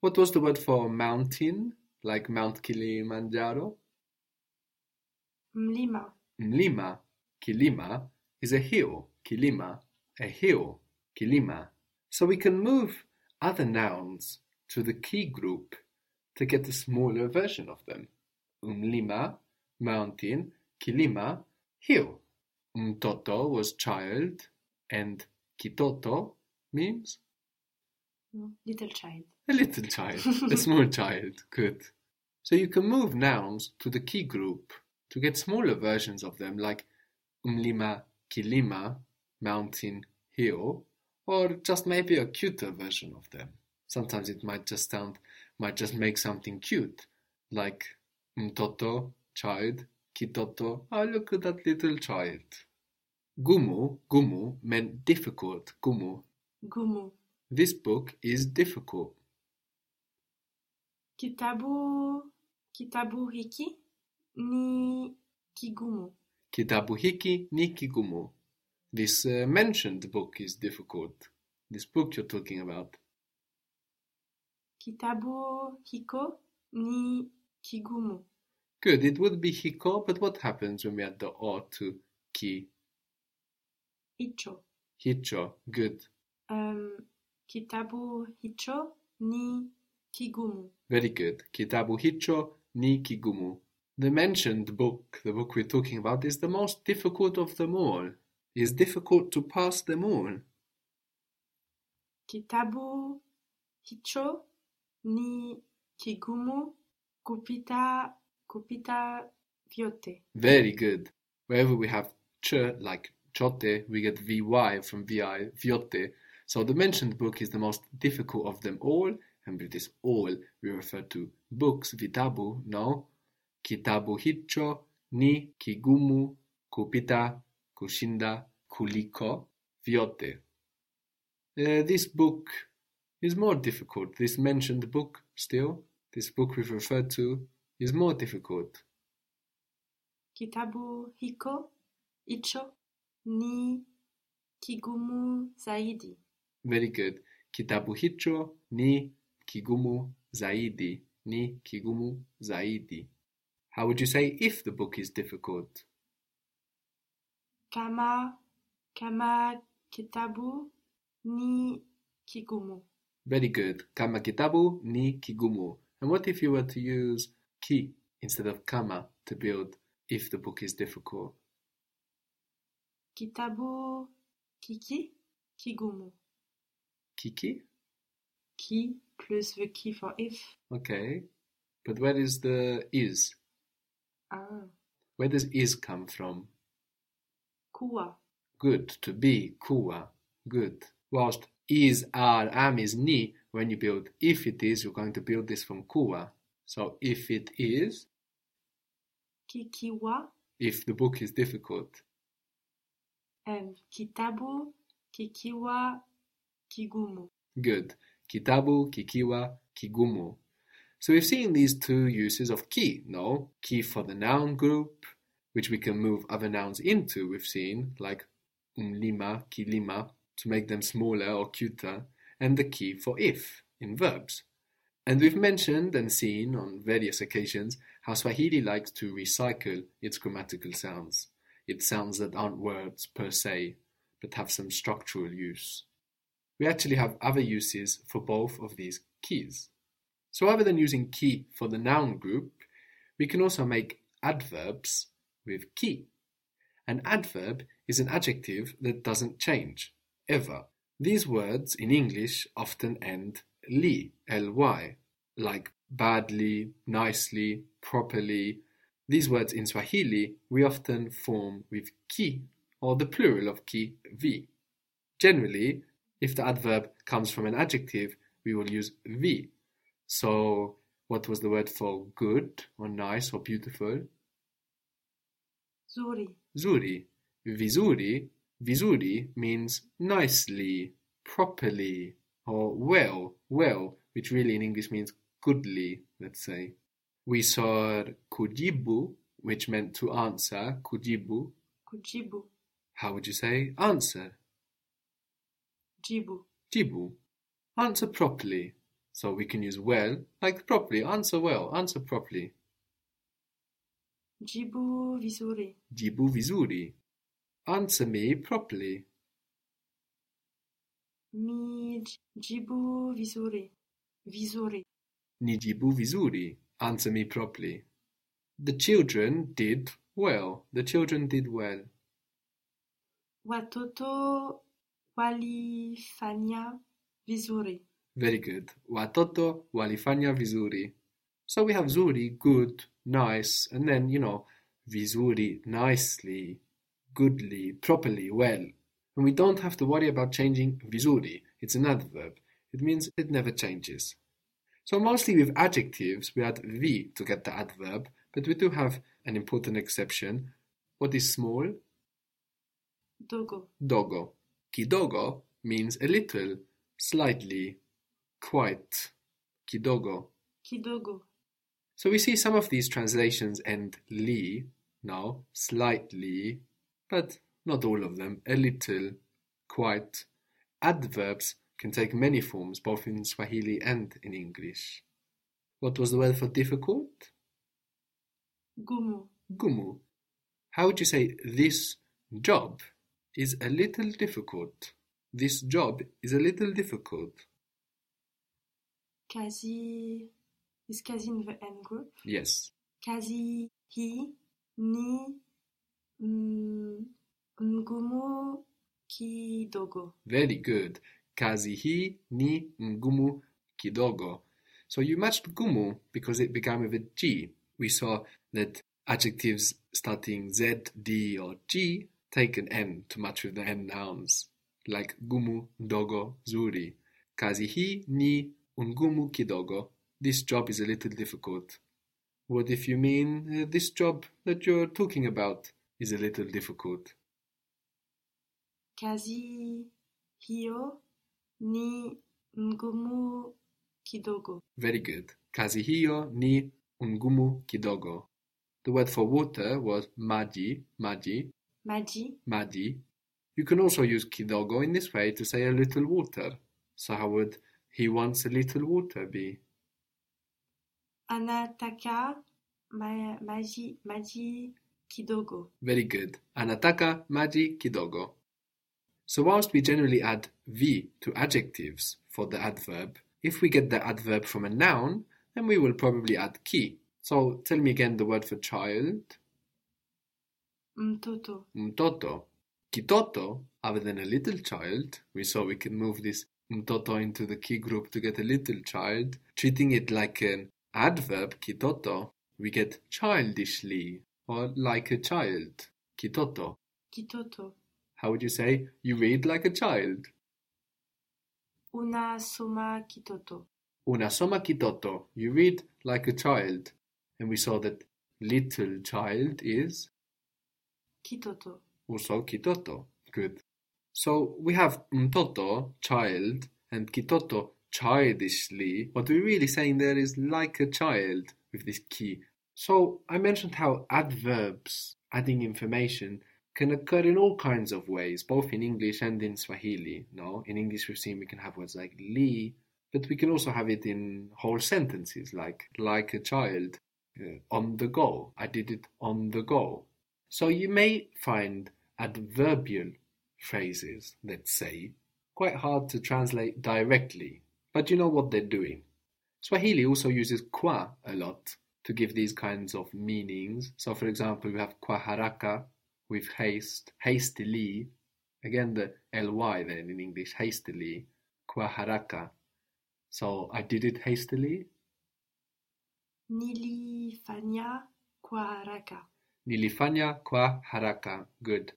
What was the word for mountain, like Mount Kilimanjaro? Mlima. Mlima, Kilima, is a hill, Kilima, a hill, Kilima. So we can move other nouns to the ki group to get a smaller version of them. Mlima, mountain, Kilima, hill. Umtoto was child, and Kitoto means Little child. a little child, a small child. Good. So you can move nouns to the ki group to get smaller versions of them, like umlima, kilima, mountain, hill, or just maybe a cuter version of them. Sometimes it might just sound, might just make something cute, like mtoto, child, kitoto, oh look at that little child. Gumu, gumu meant difficult, gumu. Gumu. This book is difficult. Kitabu. Kitabu hiki ni kigumu. Kitabu hiki ni kigumu. This uh, mentioned book is difficult. This book you're talking about. Kitabu hiko ni kigumu. Good. It would be hiko, but what happens when we add the o to ki? Hicho. Hicho. Good. Um, kitabu hicho ni kigumu. Very good. Kitabu hicho ni kigumu. The mentioned book, the book we're talking about, is the most difficult of them all. It is difficult to pass them all. Kitabu hicho ni kigumu kupita kupita vyote. Very good. Wherever we have ch like chote, we get vy from vi, viote. So the mentioned book is the most difficult of them all, and with this all we refer to books, vitabu, no? Kitabu hicho ni kigumu kupita kushinda kuliko vyote. Uh, this book is more difficult. This mentioned book, still, this book we've referred to, is more difficult. Kitabu hiko hicho ni kigumu zaidi. Very good. Kitabu hicho ni kigumu zaidi. Ni kigumu zaidi. How would you say if the book is difficult? Kama kama kitabu ni kigumu. Very good. Kama kitabu ni kigumu. And what if you were to use ki instead of kama to build if the book is difficult? Kitabu kiki kigumu. Kiki? Ki plus the ki for if. Okay. But where is the is? Ah. Where does is come from? Kuwa. Good. To be. kuwa. Good. Whilst is, are, am is ni, when you build if it is, you're going to build this from kuwa. So if it is, Kikiwa. if the book is difficult. Um, kitabu kikiwa kigumu. Good. Kitabu, kikiwa, kigumu. So we've seen these two uses of ki, no? Ki for the noun group, which we can move other nouns into, we've seen, like umlima, kilima, to make them smaller or cuter, and the ki for if in verbs. And we've mentioned and seen on various occasions how Swahili likes to recycle its grammatical sounds. It's sounds that aren't words per se, but have some structural use. We actually have other uses for both of these keys. So rather than using ki for the noun group, we can also make adverbs with ki. An adverb is an adjective that doesn't change, ever. These words in English often end li, ly, like badly, nicely, properly. These words in Swahili we often form with ki, or the plural of ki, vi. Generally, if the adverb comes from an adjective, we will use vi. So, what was the word for good, or nice, or beautiful? Zuri. Zuri. Vizuri. Vizuri means nicely, properly, or well, well, which really in English means goodly, let's say. We saw kujibu, which meant to answer, kujibu. Kujibu. How would you say answer? Jibu. Jibu. Answer properly. So we can use well, like properly, answer well, answer properly. Jibu vizuri. Jibu vizuri. Answer me properly. Mi jibu vizuri. Vizuri. Nijibu vizuri. Answer me properly. The children did well. The children did well. Watoto walifanya vizuri. Very good. Watoto walifanya vizuri. So we have zuri, good, nice, and then, you know, vizuri, nicely, goodly, properly, well. And we don't have to worry about changing vizuri. It's an adverb. It means it never changes. So mostly with adjectives, we add v to get the adverb, but we do have an important exception. What is small? Dogo. Dogo. Kidogo means a little, slightly, quite. Kidogo. Kidogo. So we see some of these translations end li, now slightly, but not all of them, a little, quite. Adverbs can take many forms, both in Swahili and in English. What was the word for difficult? Gumu. Gumu. How would you say this job is a little difficult? This job is a little difficult. Kazi. Is kazi in the N group? Yes. Kazi hi ni mm, ngumu kidogo. Very good. Kazi hii ni ngumu kidogo. So you matched gumu because it began with a G. We saw that adjectives starting Z, D, or G take an N to match with the N nouns, like gumu, dogo, zuri. Kazi hii ni ungumu kidogo. This job is a little difficult. What if you mean uh, this job that you're talking about is a little difficult? Kazi hiyo ni ngumu kidogo. Very good. Kazi hiyo ni ungumu kidogo. The word for water was maji, maji, Maji. maji. You can also use kidogo in this way to say a little water. So how would he wants a little water be? Anataka ma, maji, maji kidogo. Very good. Anataka maji kidogo. So whilst we generally add v to adjectives for the adverb, if we get the adverb from a noun, then we will probably add ki. So tell me again the word for child. Mtoto. mtoto. Kitoto, other than a little child, we saw we can move this mtoto into the ki group to get a little child. Treating it like an adverb, kitoto, we get childishly or like a child. Kitoto. Kitoto. How would you say you read like a child? Unasoma kitoto. Unasoma kitoto, you read like a child. And we saw that little child is Kitoto. Also kitoto. Good. So we have mtoto, child, and kitoto, childishly. What we're really saying there is like a child with this ki. So I mentioned how adverbs, adding information, can occur in all kinds of ways, both in English and in Swahili. No, in English we've seen we can have words like li, but we can also have it in whole sentences, like like a child, uh, on the go. I did it on the go. So you may find adverbial phrases, let's say, quite hard to translate directly, but you know what they're doing. Swahili also uses kwa a lot to give these kinds of meanings. So, for example, we have kwa haraka with haste, hastily. Again, the ly then in English, hastily, kwa haraka. So, I did it hastily. Nilifanya kwa haraka. Nilifanya kwa haraka. Good.